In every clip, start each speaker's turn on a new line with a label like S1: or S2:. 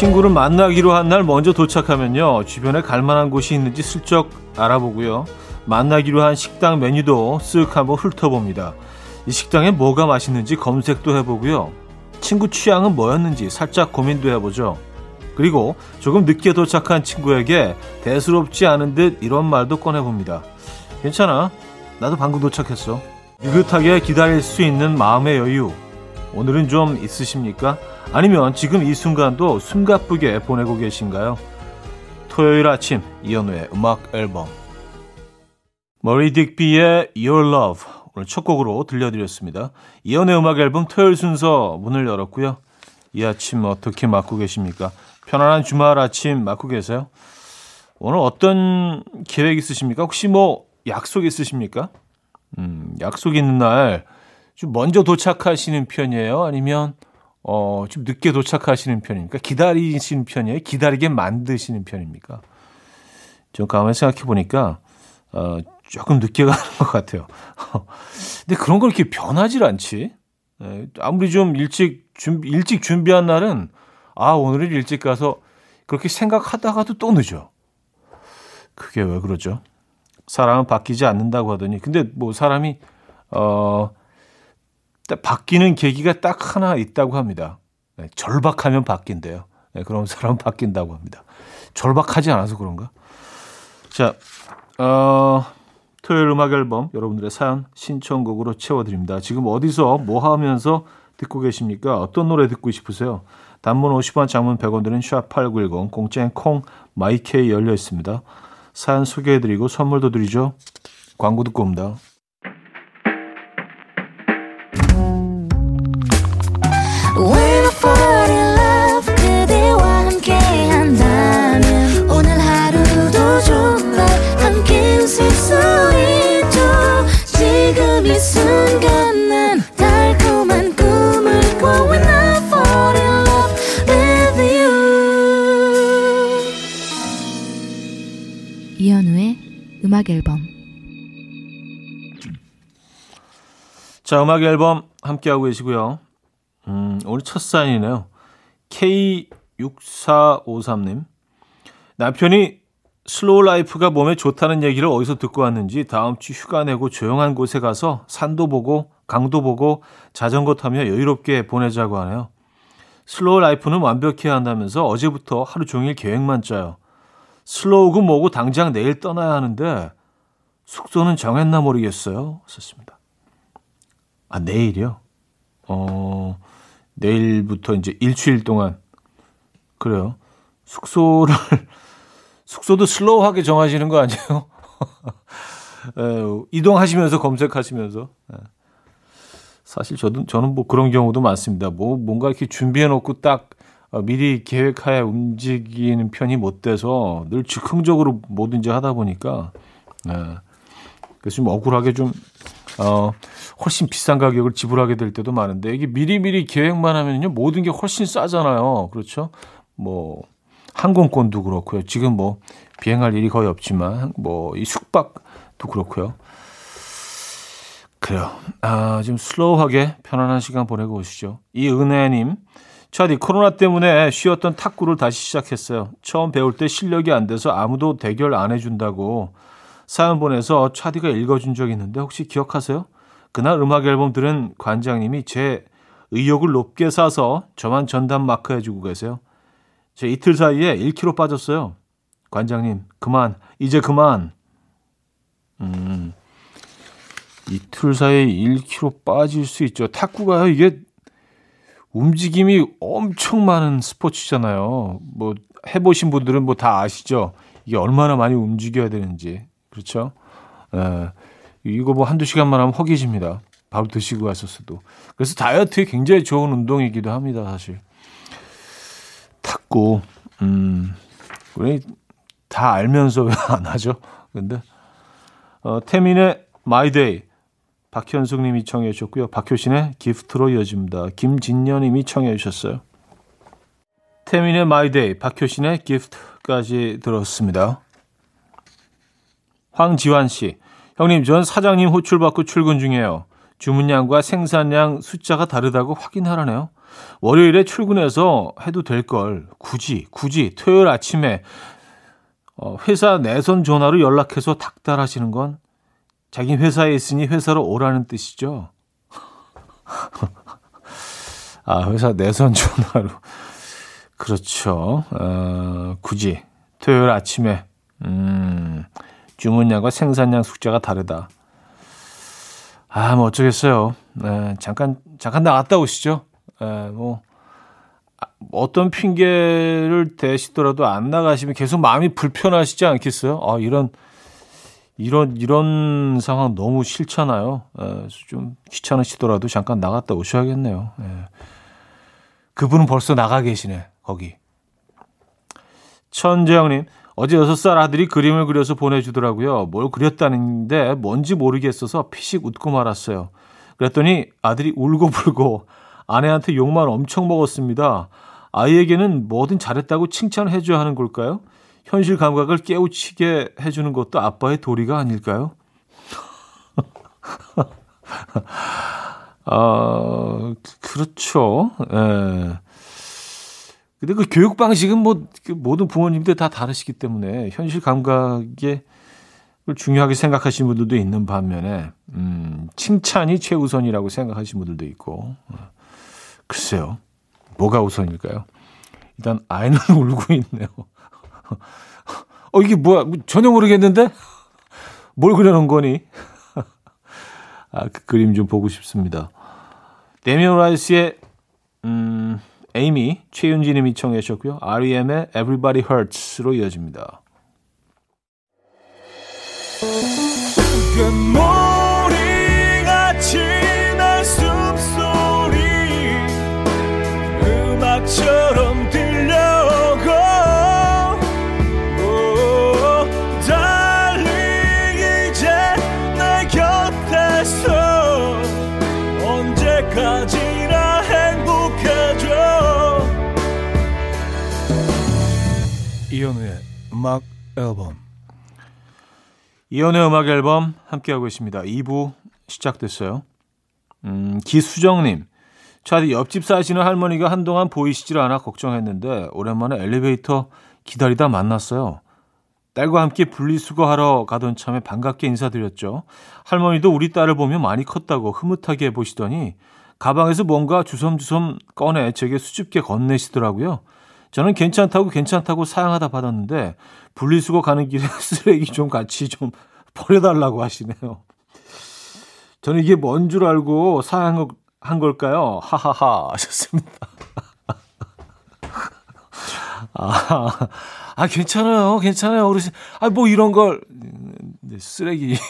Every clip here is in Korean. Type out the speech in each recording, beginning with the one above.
S1: 친구를 만나기로 한 날 먼저 도착하면요. 주변에 갈 만한 곳이 있는지 슬쩍 알아보고요. 만나기로 한 식당 메뉴도 쓱 한번 훑어봅니다. 이 식당에 뭐가 맛있는지 검색도 해보고요. 친구 취향은 뭐였는지 살짝 고민도 해보죠. 그리고 조금 늦게 도착한 친구에게 대수롭지 않은 듯 이런 말도 꺼내봅니다. 괜찮아. 나도 방금 도착했어. 느긋하게 기다릴 수 있는 마음의 여유. 오늘은 좀 있으십니까? 아니면 지금 이 순간도 숨가쁘게 보내고 계신가요? 토요일 아침 이현우의 음악 앨범 머리 딕비의 Your Love 오늘 첫 곡으로 들려드렸습니다. 이현우의 음악 앨범 토요일 순서 문을 열었고요. 이 아침 어떻게 맞고 계십니까? 편안한 주말 아침 맞고 계세요? 오늘 어떤 계획 있으십니까? 혹시 뭐 약속 있으십니까? 음, 약속 있는 날 좀 먼저 도착하시는 편이에요? 아니면 어, 좀 늦게 도착하시는 편입니까? 기다리시는 편이에요? 기다리게 만드시는 편입니까? 좀 가만히 생각해 보니까 어, 조금 늦게 가는 것 같아요. 근데 그런 걸 이렇게 변하질 않지. 예, 아무리 좀 일찍 준비, 일찍 준비한 날은 아, 오늘은 일찍 가서 그렇게 생각하다가도 또 늦어. 그게 왜 그러죠? 사람은 바뀌지 않는다고 하더니 근데 뭐 사람이 어 바뀌는 계기가 딱 하나 있다고 합니다. 네, 절박하면 바뀐대요. 네, 그럼 사람은 바뀐다고 합니다. 절박하지 않아서 그런가? 자, 어, 토요일 음악 앨범 여러분들의 사연 신청곡으로 채워드립니다. 지금 어디서 뭐 하면서 듣고 계십니까? 어떤 노래 듣고 싶으세요? 단문 50원, 장문 100원 드는 샵8910, 공짜인 콩, 마이케이 열려 있습니다. 사연 소개해드리고 선물도 드리죠. 광고 듣고 옵니다. 자, 음악 앨범 함께하고 계시고요. 음, 오늘 첫 사연이네요. K6453님. 남편이 slow life가 몸에 좋다는 얘기를 어디서 듣고 왔는지 다음 주 휴가 내고 조용한 곳에 가서 산도 보고 강도 보고 자전거 타며 여유롭게 보내자고 하네요. slow life는 완벽해야 한다면서 어제부터 하루 종일 계획만 짜요. slow고 뭐고 당장 내일 떠나야 하는데 숙소는 정했나 모르겠어요. 썼습니다. 아, 내일이요? 어, 내일부터 이제 일주일 동안. 그래요. 숙소를, 숙소도 슬로우하게 정하시는 거 아니에요? 에, 이동하시면서 검색하시면서. 에. 사실 저도, 저는 뭐 그런 경우도 많습니다. 뭐, 뭔가 이렇게 준비해 놓고 딱 어, 미리 계획하에 움직이는 편이 못 돼서 늘 즉흥적으로 뭐든지 하다 보니까 네. 그래서 좀 억울하게 좀 어, 훨씬 비싼 가격을 지불하게 될 때도 많은데 이게 미리미리 계획만 하면요 모든 게 훨씬 싸잖아요. 그렇죠? 뭐 항공권도 그렇고요. 지금 뭐 비행할 일이 거의 없지만 뭐 이 숙박도 그렇고요. 그래요. 아, 좀 슬로우하게 편안한 시간 보내고 오시죠. 이은혜님. 차디 코로나 때문에 쉬었던 탁구를 다시 시작했어요. 처음 배울 때 실력이 안 돼서 아무도 대결 안 해준다고 사연 보내서 차디가 읽어준 적이 있는데 혹시 기억하세요? 그날 음악 앨범 들은 관장님이 제 의욕을 높게 사서 저만 전담 마크 해주고 계세요. 제 이틀 사이에 1kg 빠졌어요. 관장님, 그만, 이제 그만. 음, 이틀 사이에 1kg 빠질 수 있죠. 탁구가요, 이게 움직임이 엄청 많은 스포츠잖아요. 뭐 해보신 분들은 뭐 다 아시죠? 이게 얼마나 많이 움직여야 되는지 그렇죠? 에, 이거 뭐 한두 시간만 하면 허기집니다. 바로 드시고 갔었어도. 그래서 다이어트에 굉장히 좋은 운동이기도 합니다, 사실. 탁구, 음, 우리 다 알면서 왜 안 하죠? 근데, 어, 태민의 My Day. 박현숙 님이 청해 주셨고요. 박효신의 Gift로 이어집니다. 김진년 님이 청해 주셨어요. 태민의 My Day, 박효신의 Gift까지 들었습니다. 황지환 씨. 형님, 전 사장님 호출 받고 출근 중이에요. 주문량과 생산량 숫자가 다르다고 확인하라네요. 월요일에 출근해서 해도 될 걸 굳이 굳이 토요일 아침에 어, 회사 내선 전화로 연락해서 닥달하시는 건 자기 회사에 있으니 회사로 오라는 뜻이죠. 아, 회사 내선 전화로. 그렇죠. 어, 굳이 토요일 아침에 음, 주문량과 생산량 숫자가 다르다. 아, 뭐 어쩌겠어요. 네, 잠깐 잠깐 나갔다 오시죠. 네, 뭐 어떤 핑계를 대시더라도 안 나가시면 계속 마음이 불편하시지 않겠어요? 아, 이런 이런 이런 상황 너무 싫잖아요. 에, 좀 귀찮으시더라도 잠깐 나갔다 오셔야겠네요. 에. 그분은 벌써 나가 계시네. 거기. 천재영님, 어제 여섯 살 아들이 그림을 그려서 보내주더라고요. 뭘 그렸다는데 뭔지 모르겠어서 피식 웃고 말았어요. 그랬더니 아들이 울고불고 아내한테 욕만 엄청 먹었습니다. 아이에게는 뭐든 잘했다고 칭찬을 해줘야 하는 걸까요? 현실 감각을 깨우치게 해주는 것도 아빠의 도리가 아닐까요? 아, 그렇죠. 예. 근데 그 교육 방식은 뭐그 모든 부모님들 다 다르시기 때문에 현실 감각에 중요하게 생각하시는 분들도 있는 반면에 음, 칭찬이 최우선이라고 생각하시는 분들도 있고 글쎄요 뭐가 우선일까요? 일단 아이는 울고 있네요. 어 이게 뭐야 전혀 모르겠는데 뭘 그려놓은 거니? 아, 그 그림 좀 보고 싶습니다. 데미안 라이스의 음, 에이미 최윤지 님이 청해 주셨고요. R.E.M의 Everybody Hurts로 이어집니다. 음악 앨범 이현우의 음악 앨범 함께하고 있습니다. 2부 시작됐어요. 음, 기수정님 차디 옆집 사시는 할머니가 한동안 보이시질 않아 걱정했는데 오랜만에 엘리베이터 기다리다 만났어요. 딸과 함께 분리수거하러 가던 참에 반갑게 인사드렸죠. 할머니도 우리 딸을 보면 많이 컸다고 흐뭇하게 보시더니 가방에서 뭔가 주섬주섬 꺼내 제게 수줍게 건네시더라고요. 저는 괜찮다고 괜찮다고 사양하다 받았는데 분리수거 가는 길에 쓰레기 좀 같이 좀 버려달라고 하시네요. 저는 이게 뭔 줄 알고 사양한 걸까요? 하하하 하셨습니다. 아, 아, 괜찮아요. 괜찮아요. 어르신. 아, 뭐 이런 걸. 네, 쓰레기였는데.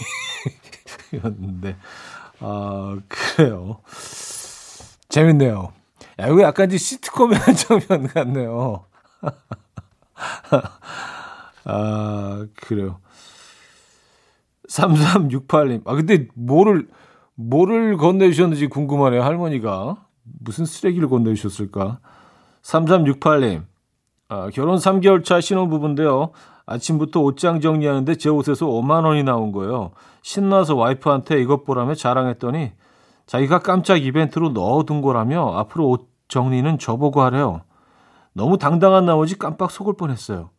S1: 아, 그래요. 재밌네요. 야, 이거 약간 이제 시트콤의 한 장면 같네요. 아, 그래요. 3368님. 아, 근데 뭐를, 뭐를 건네주셨는지 궁금하네요, 할머니가. 무슨 쓰레기를 건네주셨을까? 3368님. 아, 결혼 3개월 차 신혼부부인데요. 아침부터 옷장 정리하는데 제 옷에서 5만 원이 나온 거예요. 신나서 와이프한테 이것 보라며 자랑했더니 자기가 깜짝 이벤트로 넣어둔 거라며 앞으로 옷 정리는 저보고 하래요. 너무 당당한 나머지 깜빡 속을 뻔했어요.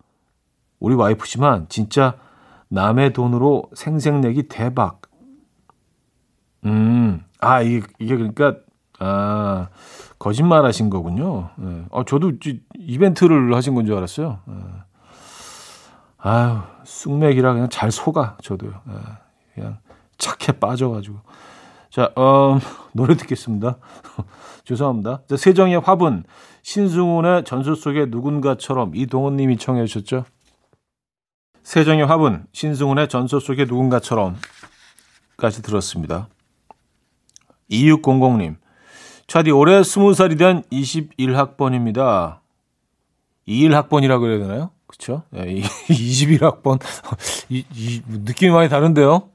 S1: 우리 와이프지만 진짜 남의 돈으로 생색내기 대박. 음, 아, 이게, 이게 그러니까, 아, 거짓말 하신 거군요. 네. 아, 저도 이벤트를 하신 건 줄 알았어요. 네. 아유, 쑥맥이라 그냥 잘 속아, 저도요. 네. 그냥 착해 빠져가지고. 자, 음, 노래 듣겠습니다. 죄송합니다. 자, 세정의 화분, 신승훈의 전설 속의 누군가처럼 이동훈 님이 청해 주셨죠. 세정의 화분, 신승훈의 전설 속의 누군가처럼 까지 들었습니다. 2600님, 차디 올해 20살이 된 21학번입니다. 21학번이라고 그래야 되나요? 그쵸? 네, 21학번. 이, 이, 느낌이 많이 다른데요?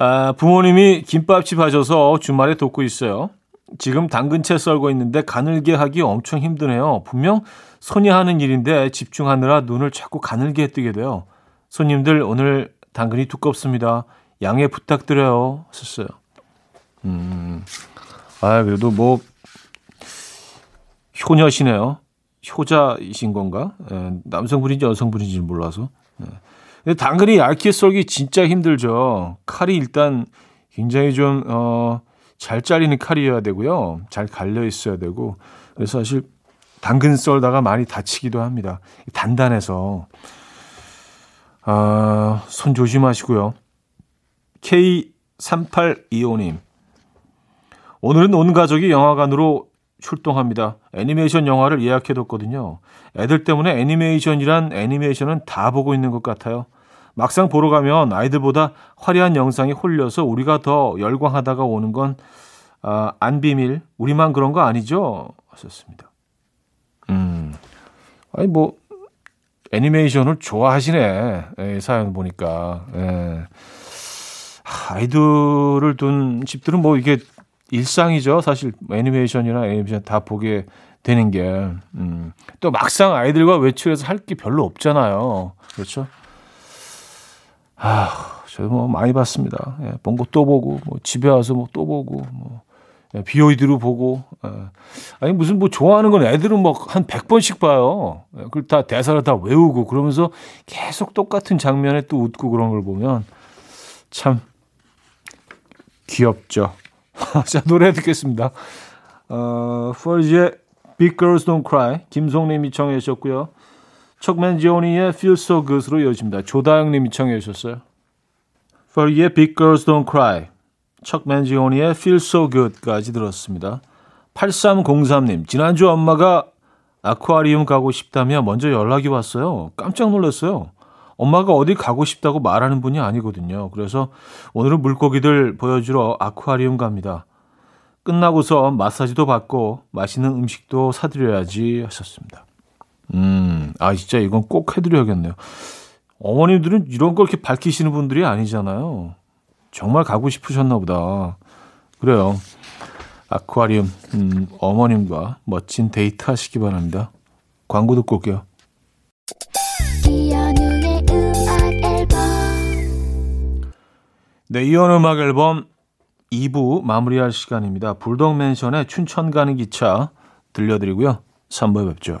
S1: 아, 부모님이 김밥집 하셔서 주말에 돕고 있어요. 지금 당근채 썰고 있는데 가늘게 하기 엄청 힘드네요. 분명 손이 하는 일인데 집중하느라 눈을 자꾸 가늘게 뜨게 돼요. 손님들 오늘 당근이 두껍습니다. 양해 부탁드려요. 썼어요. 음, 아 그래도 뭐 효녀시네요. 효자이신 건가? 예, 남성분인지 여성분인지 몰라서. 예. 근데 당근이 얇게 썰기 진짜 힘들죠. 칼이 일단 굉장히 좀, 어, 잘 잘리는 칼이어야 되고요. 잘 갈려 있어야 되고. 그래서 사실 당근 썰다가 많이 다치기도 합니다. 단단해서. 아, 손 조심하시고요. K3825님. 오늘은 온 가족이 영화관으로 출동합니다. 애니메이션 영화를 예약해뒀거든요. 애들 때문에 애니메이션이란 애니메이션은 다 보고 있는 것 같아요. 막상 보러 가면 아이들보다 화려한 영상이 홀려서 우리가 더 열광하다가 오는 건, 아, 안 비밀. 우리만 그런 거 아니죠? 하셨습니다. 음. 아니, 뭐, 애니메이션을 좋아하시네. 예, 사연 보니까. 예. 아이들을 둔 집들은 뭐 이게 일상이죠. 사실 애니메이션이나 애니메이션 다 보게 되는 게. 음. 또 막상 아이들과 외출해서 할 게 별로 없잖아요. 그렇죠? 아, 저도 뭐 많이 봤습니다. 예, 본거 또 보고, 뭐 집에 와서 뭐 또 보고, 뭐 예, 비오이드로 보고. 예. 아니 무슨 뭐 좋아하는 건 애들은 뭐 한 100번씩 봐요. 예, 그걸 다 대사를 다 외우고 그러면서 계속 똑같은 장면에 또 웃고 그런 걸 보면 참 귀엽죠. 자, 노래 듣겠습니다. 어, 포르지의 Big Girls Don't Cry 김송님이 청해 주셨고요. 척맨지오니의 Feel So Good으로 이어집니다. 조다영님이 청해 주셨어요. 포르지의 Big Girls Don't Cry 척맨지오니의 Feel So Good까지 들었습니다. 8303님 지난주 엄마가 아쿠아리움 가고 싶다며 먼저 연락이 왔어요. 깜짝 놀랐어요. 엄마가 어디 가고 싶다고 말하는 분이 아니거든요. 그래서 오늘은 물고기들 보여주러 아쿠아리움 갑니다. 끝나고서 마사지도 받고 맛있는 음식도 사드려야지 하셨습니다. 음, 아, 진짜 이건 꼭 해드려야겠네요. 어머님들은 이런 걸 이렇게 밝히시는 분들이 아니잖아요. 정말 가고 싶으셨나 보다. 그래요. 아쿠아리움, 음, 어머님과 멋진 데이트 하시기 바랍니다. 광고 듣고 올게요. 네, 이온 음악 앨범 2부 마무리할 시간입니다. 불독 맨션의 춘천 가는 기차 들려드리고요. 3부에 뵙죠.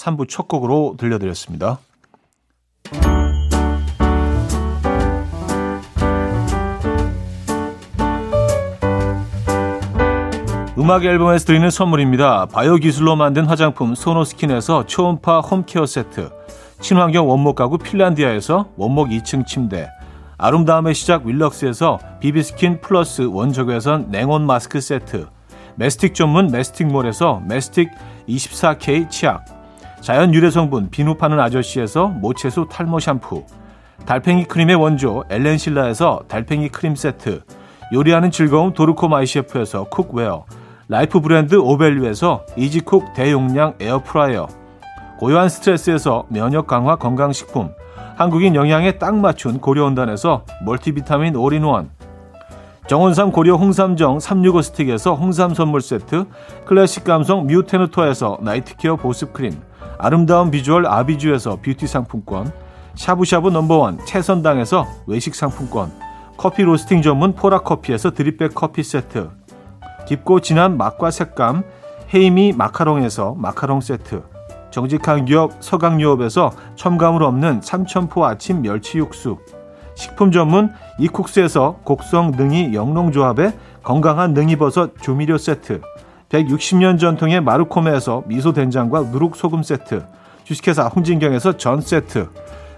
S1: 3부 첫 곡으로 들려드렸습니다. 음악 앨범에서 드리는 선물입니다. 바이오 기술로 만든 화장품 소노스킨에서 초음파 홈케어 세트, 친환경 원목 가구 핀란디아에서 원목 2층 침대, 아름다움의 시작 윌럭스에서 비비스킨 플러스 원적외선 냉온 마스크 세트, 메스틱 전문 메스틱몰에서 메스틱 24K 치약, 자연 유래 성분 비누 파는 아저씨에서 모체수 탈모 샴푸, 달팽이 크림의 원조 엘렌실라에서 달팽이 크림 세트, 요리하는 즐거움 도르코 마이셰프에서 cookware, life 브랜드 오벨류에서 이지쿡 대용량 에어프라이어, 고요한 스트레스에서 면역 강화 건강식품, 한국인 영양에 딱 맞춘 고려원단에서 멀티비타민 올인원, 정원삼 고려 홍삼정 365 스틱에서 홍삼 선물 세트, 클래식 감성 뮤테누토에서 night care 보습 크림, 아름다운 비주얼 아비주에서 뷰티 상품권, 샤브샤브 number one 채선당에서 외식 상품권, 커피 로스팅 전문 포라커피에서 drip bag 커피 세트, 깊고 진한 맛과 색감 헤이미 마카롱에서 마카롱 세트 정직한 기업 서강유업에서 첨가물 없는 삼천포 아침 멸치 육수 식품 전문 이쿡스에서 곡성 능이 영농조합의 건강한 능이버섯 조미료 세트 160년 전통의 마르코메에서 미소된장과 누룩소금 세트 주식회사 홍진경에서 전 세트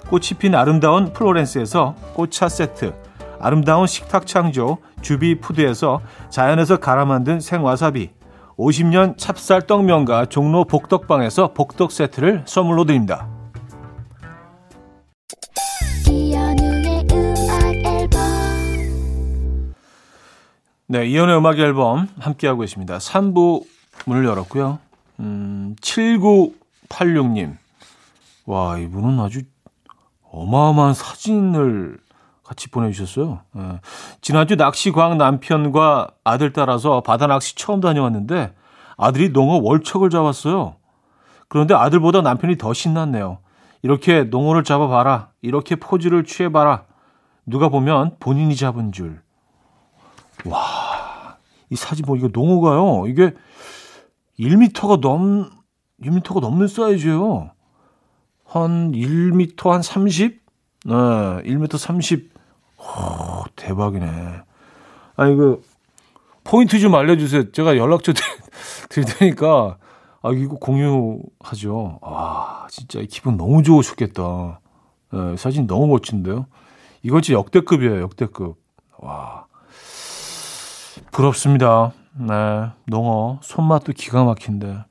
S1: 꽃이 핀 아름다운 플로렌스에서 꽃차 세트 아름다운 식탁 창조 주비푸드에서 자연에서 갈아 만든 생와사비 50년 찹쌀 떡면과 종로 복덕방에서 복덕 세트를 선물로 드립니다. 네, 이연의 음악 앨범 함께하고 계십니다. 3부 문을 열었고요. 음, 7986님. 와, 이분은 아주 어마어마한 사진을 같이 보내주셨어요. 예. 지난주 낚시광 남편과 아들 따라서 바다 낚시 처음 다녀왔는데 아들이 농어 월척을 잡았어요. 그런데 아들보다 남편이 더 신났네요. 이렇게 농어를 잡아봐라. 이렇게 포즈를 취해봐라. 누가 보면 본인이 잡은 줄. 와, 이 사진 보니까 농어가요. 이게 1미터가 넘, 1미터가 넘는 사이즈예요. 한 1미터 한 30? 네, 1미터 30. 오, 대박이네. 아니, 그, 포인트 좀 알려주세요. 제가 연락처 드릴 테니까, 아, 이거 공유하죠. 아, 진짜 기분 너무 좋으셨겠다. 네, 사진 너무 멋진데요. 이거 진짜 역대급이에요, 역대급. 와. 부럽습니다. 네, 농어 손맛도 기가 막힌데.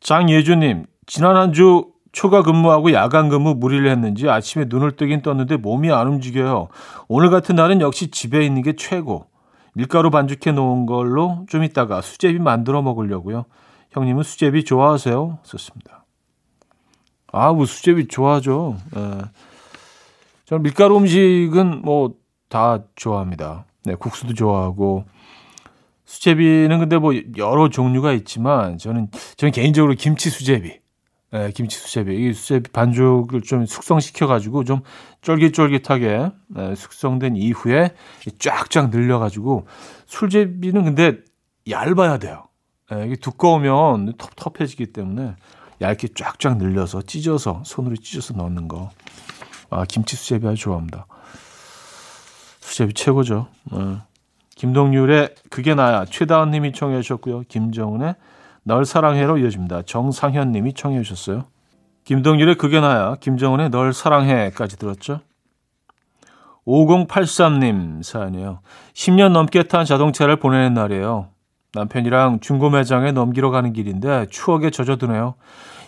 S1: 장예주님, 지난 한 주 초과 근무하고 야간 근무 무리를 했는지 아침에 눈을 뜨긴 떴는데 몸이 안 움직여요. 오늘 같은 날은 역시 집에 있는 게 최고. 밀가루 반죽해 놓은 걸로 좀 이따가 수제비 만들어 먹으려고요. 형님은 수제비 좋아하세요? 썼습니다. 아, 뭐 수제비 좋아하죠. 예. 저는 밀가루 음식은 뭐 다 좋아합니다. 네, 국수도 좋아하고 수제비는 근데 뭐 여러 종류가 있지만 저는 저는 개인적으로 김치 수제비. 네, 김치 수제비. 이 수제비 반죽을 좀 숙성시켜 가지고 좀 쫄깃쫄깃하게 네, 숙성된 이후에 쫙쫙 늘려 가지고 술제비는 근데 얇아야 돼요. 네, 이게 두꺼우면 텁텁해지기 때문에 얇게 쫙쫙 늘려서 찢어서 손으로 찢어서 넣는 거. 아, 김치 수제비 아주 좋아합니다. 수제비 최고죠. 네. 김동률의 그게 나야 최다은 님이 청해 주셨고요. 김정은의 널 사랑해로 이어집니다. 정상현 님이 청해 주셨어요. 김동률의 그게 나야 김정은의 널 사랑해까지 들었죠. 5083님 사연이에요. 10년 넘게 탄 자동차를 보내는 날이에요. 남편이랑 중고 매장에 넘기러 가는 길인데 추억에 젖어드네요.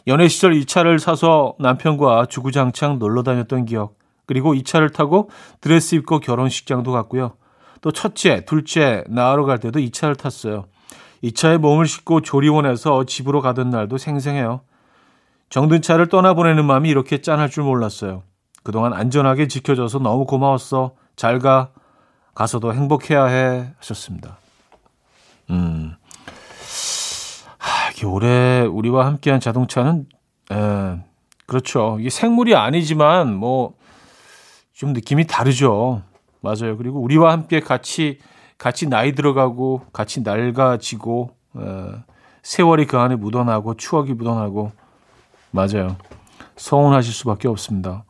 S1: 연애 시절 이 차를 사서 남편과 주구장창 놀러 다녔던 기억. 그리고 이 차를 타고 드레스 입고 결혼식장도 갔고요. 또 첫째, 둘째 나으러 갈 때도 이 차를 탔어요. 이 차에 몸을 싣고 조리원에서 집으로 가던 날도 생생해요. 정든 차를 떠나보내는 마음이 이렇게 짠할 줄 몰랐어요. 그동안 안전하게 지켜줘서 너무 고마웠어. 잘 가. 가서도 행복해야 해. 하셨습니다. 음. 하, 이게 올해 우리와 함께한 자동차는, 에, 그렇죠. 이게 생물이 아니지만, 뭐, 좀 느낌이 다르죠. 맞아요. 그리고 우리와 함께 같이 같이 나이 들어가고 같이 낡아지고 어, 세월이 그 안에 묻어나고 추억이 묻어나고 맞아요. 서운하실 수밖에 없습니다.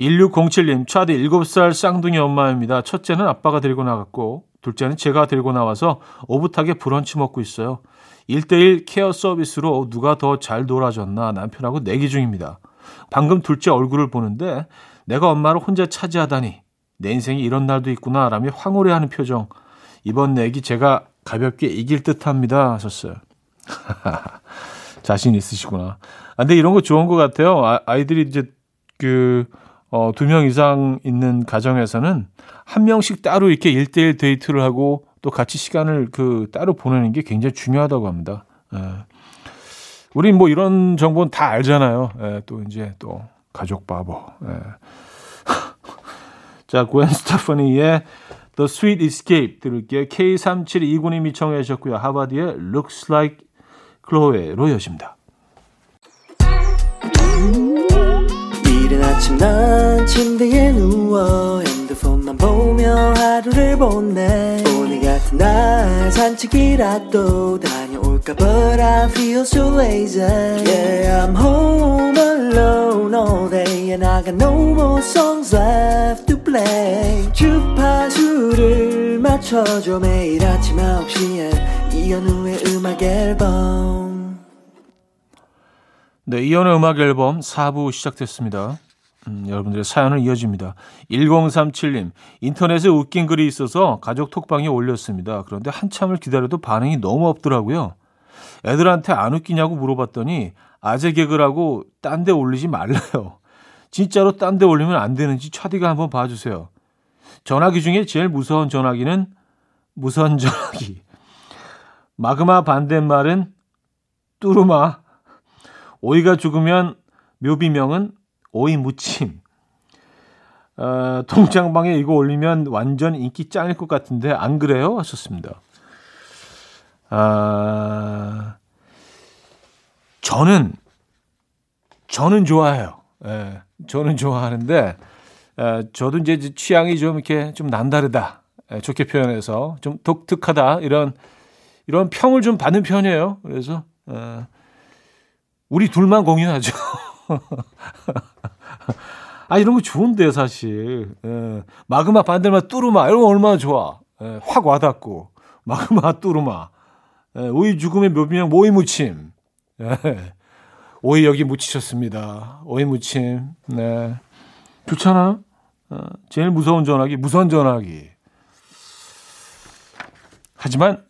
S1: 1607님, 차디 7살 쌍둥이 엄마입니다. 첫째는 아빠가 데리고 나갔고, 둘째는 제가 데리고 나와서 오붓하게 브런치 먹고 있어요. 1대1 케어 서비스로 누가 더 잘 놀아줬나 남편하고 내기 중입니다. 방금 둘째 얼굴을 보는데 내가 엄마를 혼자 차지하다니 내 인생에 이런 날도 있구나 라며 황홀해하는 표정. 이번 내기 제가 가볍게 이길 듯합니다 하셨어요. 자신 있으시구나. 아, 근데 이런 거 좋은 것 같아요. 아, 아이들이 이제 그, 어, 두 명 이상 있는 가정에서는 한 명씩 따로 이렇게 일대일 데이트를 하고 또 같이 시간을 그 따로 보내는 게 굉장히 중요하다고 합니다. 예. 우리 뭐 이런 정보는 다 알잖아요. 예, 또 이제 또 가족 바보. 예. 자, 고엔 스타퍼니의 The Sweet Escape 들을게요. K3729님이 청해 주셨고요. 하바디의 Looks Like Chloe로 여십니다. 이른 아침 난 침대에 누워 핸드폰만 보며 하루를 보내 오늘 같은 날 산책이라도 다 녀올까 But I feel so lazy Yeah I'm home alone all day And I got no more songs left to play 주파수를 맞춰줘 매일 아침 9시에 이현우의 음악 앨범 네, 이현우의 음악 앨범 4부 시작됐습니다. 음, 여러분들의 사연은 이어집니다. 1037님, 인터넷에 웃긴 글이 있어서 가족 톡방에 올렸습니다. 그런데 한참을 기다려도 반응이 너무 없더라고요. 애들한테 안 웃기냐고 물어봤더니 아재 개그라고 딴 데 올리지 말래요. 진짜로 딴 데 올리면 안 되는지 차디가 한번 봐주세요. 전화기 중에 제일 무서운 전화기는 무선 전화기. 마그마 반대말은 뚜루마. 오이가 죽으면 묘비명은 오이 무침. 어, 통장방에 이거 올리면 완전 인기 짱일 것 같은데 안 그래요? 하셨습니다. 아, 저는 저는 좋아해요. 예, 저는 좋아하는데 에, 저도 이제 취향이 좀 이렇게 좀 남다르다. 에, 좋게 표현해서 좀 독특하다 이런 이런 평을 좀 받는 편이에요. 그래서 에, 우리 둘만 공유하죠. 아 이런 거 좋은데 사실 에, 마그마 반대마 뚜루마 이런 거 얼마나 좋아. 에, 확 와닿고 마그마 뚜루마 에, 오이 죽음의 묘비명 모이 무침. 에, 오이 여기 묻히셨습니다. 오이 무침. 네. 좋잖아. 어, 제일 무서운 전화기, 무선 전화기. 하지만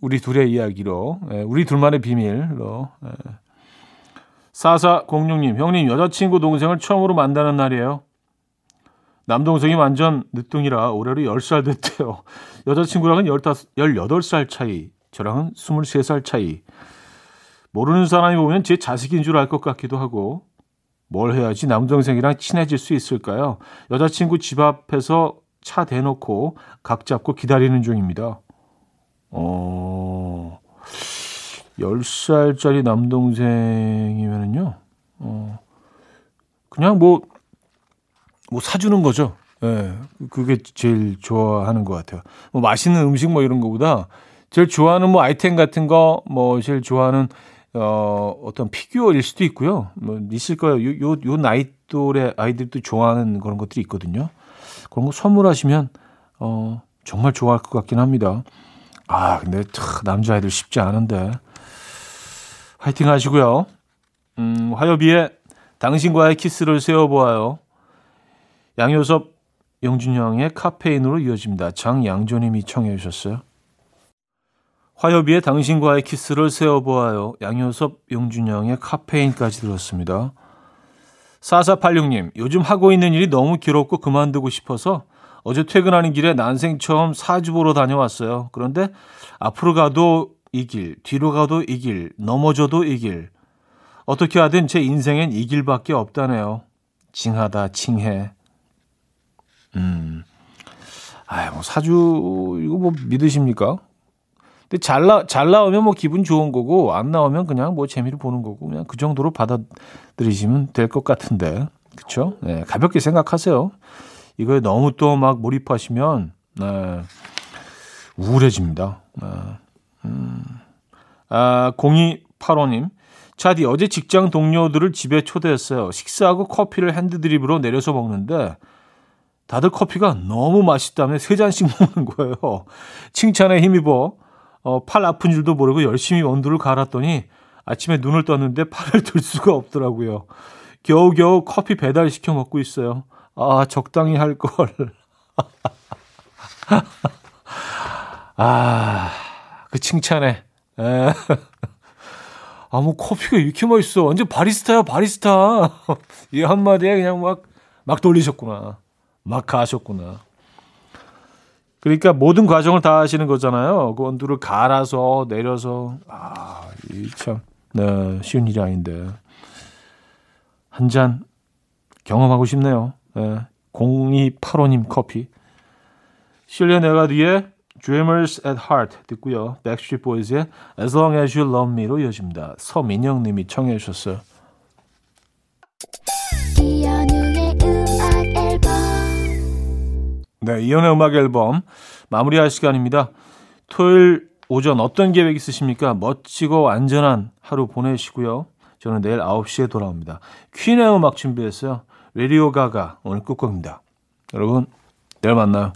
S1: 우리 둘의 이야기로, 예, 우리 둘만의 비밀로. 예. 4406님, 형님, 여자친구 동생을 처음으로 만나는 날이에요. 남동생이 완전 늦둥이라 올해로 10살 됐대요. 여자친구랑은 15, 18살 차이, 저랑은 23살 차이. 모르는 사람이 보면 제 자식인 줄 알 것 같기도 하고 뭘 해야지 남동생이랑 친해질 수 있을까요? 여자친구 집 앞에서 차 대놓고 각 잡고 기다리는 중입니다. 어, 10살짜리 남동생이면은요, 어, 그냥 뭐, 뭐 사주는 거죠. 예, 네, 그게 제일 좋아하는 것 같아요. 뭐 맛있는 음식 뭐 이런 거보다 제일 좋아하는 뭐 아이템 같은 거, 뭐 제일 좋아하는 어, 어떤 피규어일 수도 있고요. 뭐, 있을 거예요. 요, 요, 요 나이 또래 아이들도 좋아하는 그런 것들이 있거든요. 그런 거 선물하시면, 어, 정말 좋아할 것 같긴 합니다. 아, 근데 참, 남자아이들 쉽지 않은데. 화이팅 하시고요. 음, 화요비에 당신과의 키스를 세워보아요. 양효섭, 영준영의 카페인으로 이어집니다. 장양조님이 청해 주셨어요. 화요비에 당신과의 키스를 세워보아요. 양효섭, 용준영의 카페인까지 들었습니다. 4486님, 요즘 하고 있는 일이 너무 길었고 그만두고 싶어서 어제 퇴근하는 길에 난생 처음 사주 보러 다녀왔어요. 그런데 앞으로 가도 이 길, 뒤로 가도 이 길, 넘어져도 이 길. 어떻게 하든 제 인생엔 이 길밖에 없다네요. 징하다, 칭해. 음. 아, 뭐 사주 이거 뭐 믿으십니까? 근데 잘, 나, 잘 나오면 뭐 기분 좋은 거고, 안 나오면 그냥 뭐 재미를 보는 거고, 그냥 그 정도로 받아들이시면 될 것 같은데. 그쵸? 네, 가볍게 생각하세요. 이거에 너무 또 막 몰입하시면, 네, 우울해집니다. 네, 음. 아, 0285님. 차디, 어제 직장 동료들을 집에 초대했어요. 식사하고 커피를 핸드드립으로 내려서 먹는데, 다들 커피가 너무 맛있다며 세 잔씩 먹는 거예요. 칭찬에 힘입어 어, 팔 아픈 줄도 모르고 열심히 원두를 갈았더니 아침에 눈을 떴는데 팔을 들 수가 없더라고요. 겨우겨우 커피 배달 시켜 먹고 있어요. 아, 적당히 할 걸. 아, 그 칭찬에. 에. 아, 뭐 커피가 이렇게 맛있어. 완전 바리스타야, 바리스타. 이 한마디에 그냥 막, 막 돌리셨구나. 막 가셨구나. 그러니까 모든 과정을 다 하시는 거잖아요. 그 원두를 갈아서 내려서 아, 이참 네, 쉬운 일이 아닌데 한 잔 경험하고 싶네요. 네, 0285님 커피. 실리아 네가디의 Dreamers at Heart 듣고요. Backstreet Boys의 As Long As You Love Me로 이어집니다. 서민영 님이 청해 주셨어요. 네, 이연의 음악 앨범 마무리할 시간입니다. 토요일 오전 어떤 계획 있으십니까? 멋지고 안전한 하루 보내시고요. 저는 내일 9시에 돌아옵니다. 퀸의 음악 준비했어요. 레디오 가가 오늘 끝곡입니다. 여러분, 내일 만나요.